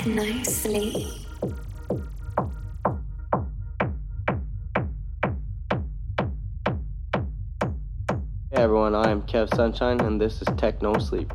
Sleep. Hey everyone, I am Kev Sunshine, and this is Tech No Sleep.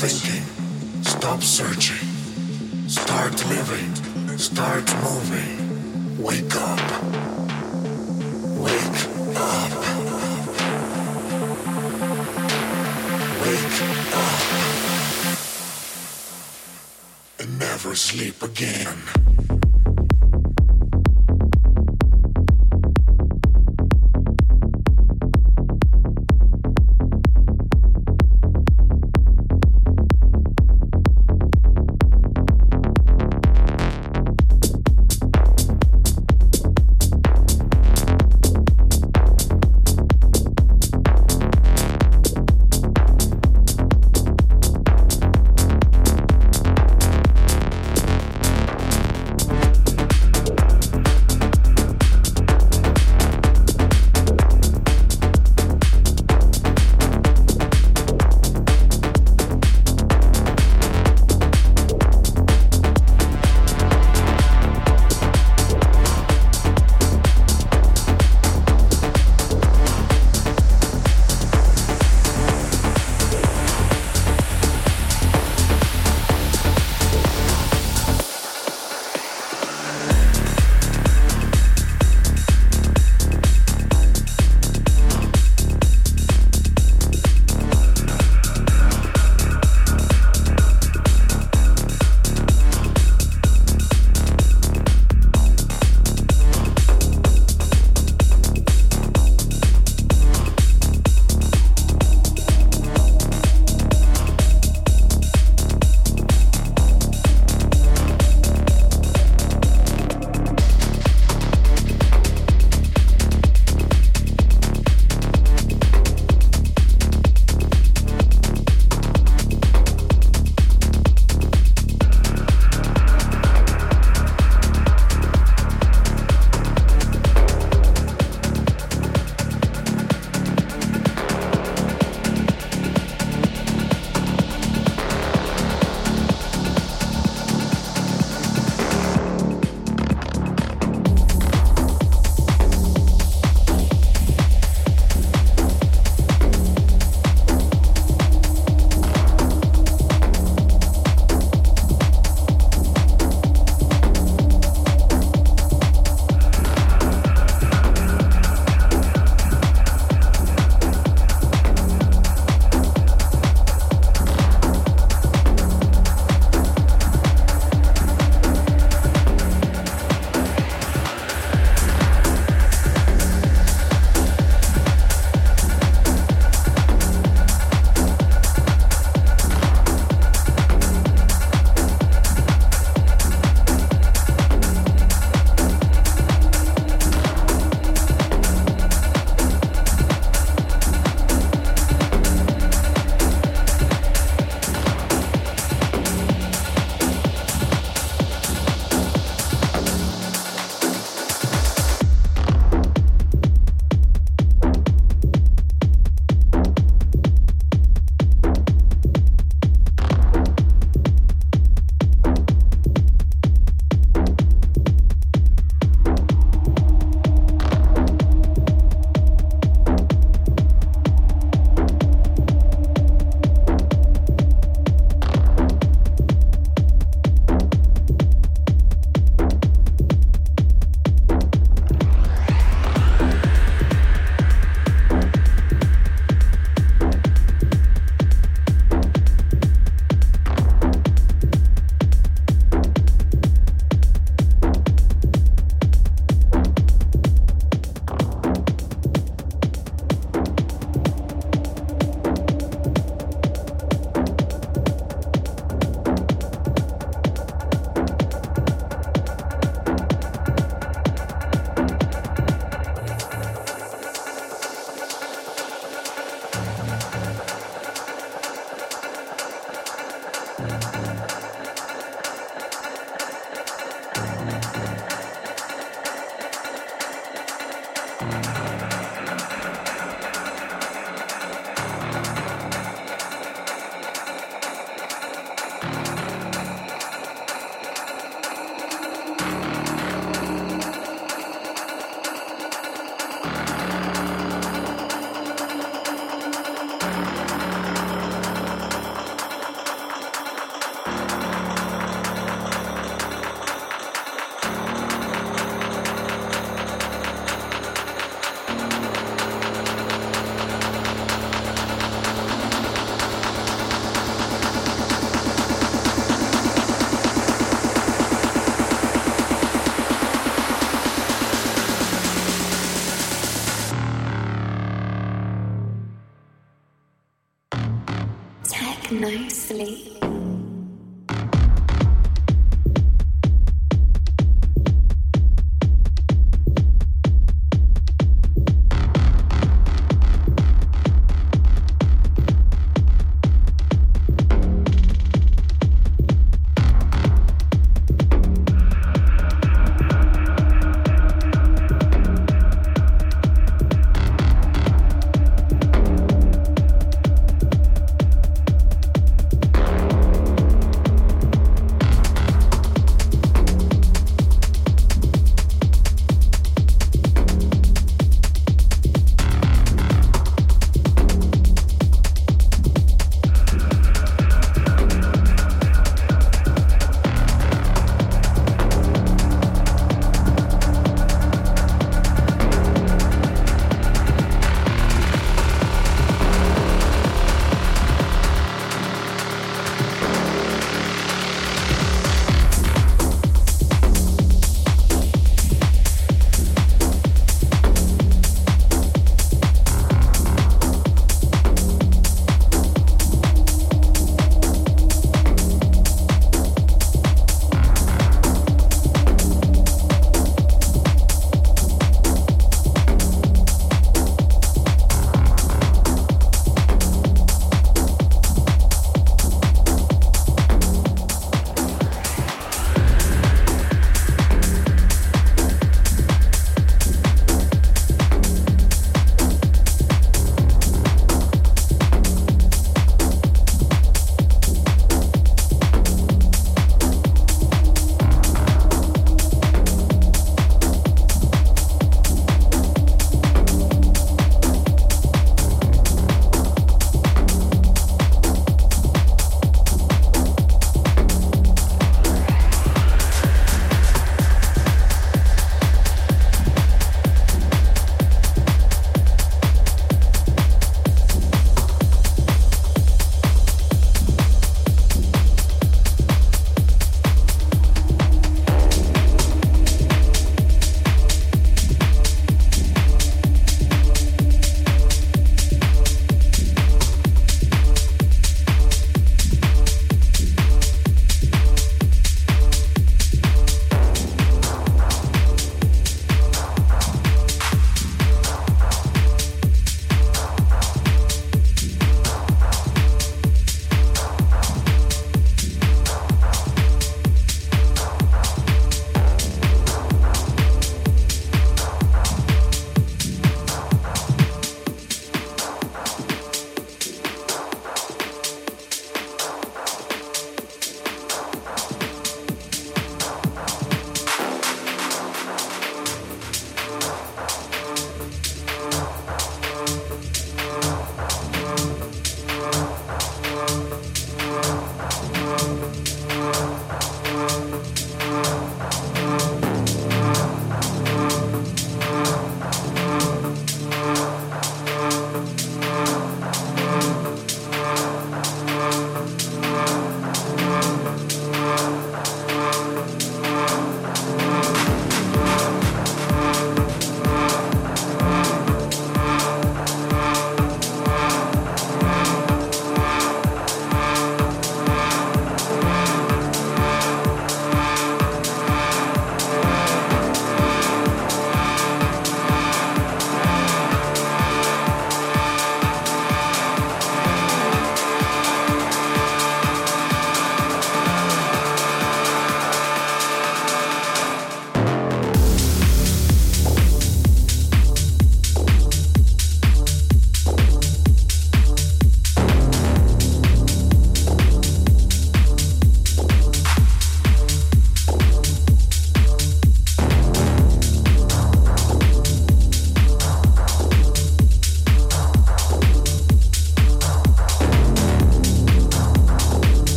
Thinking. Stop searching. Start living. Start moving. Wake up. Wake up. Wake up. And never sleep again.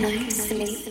No sleep.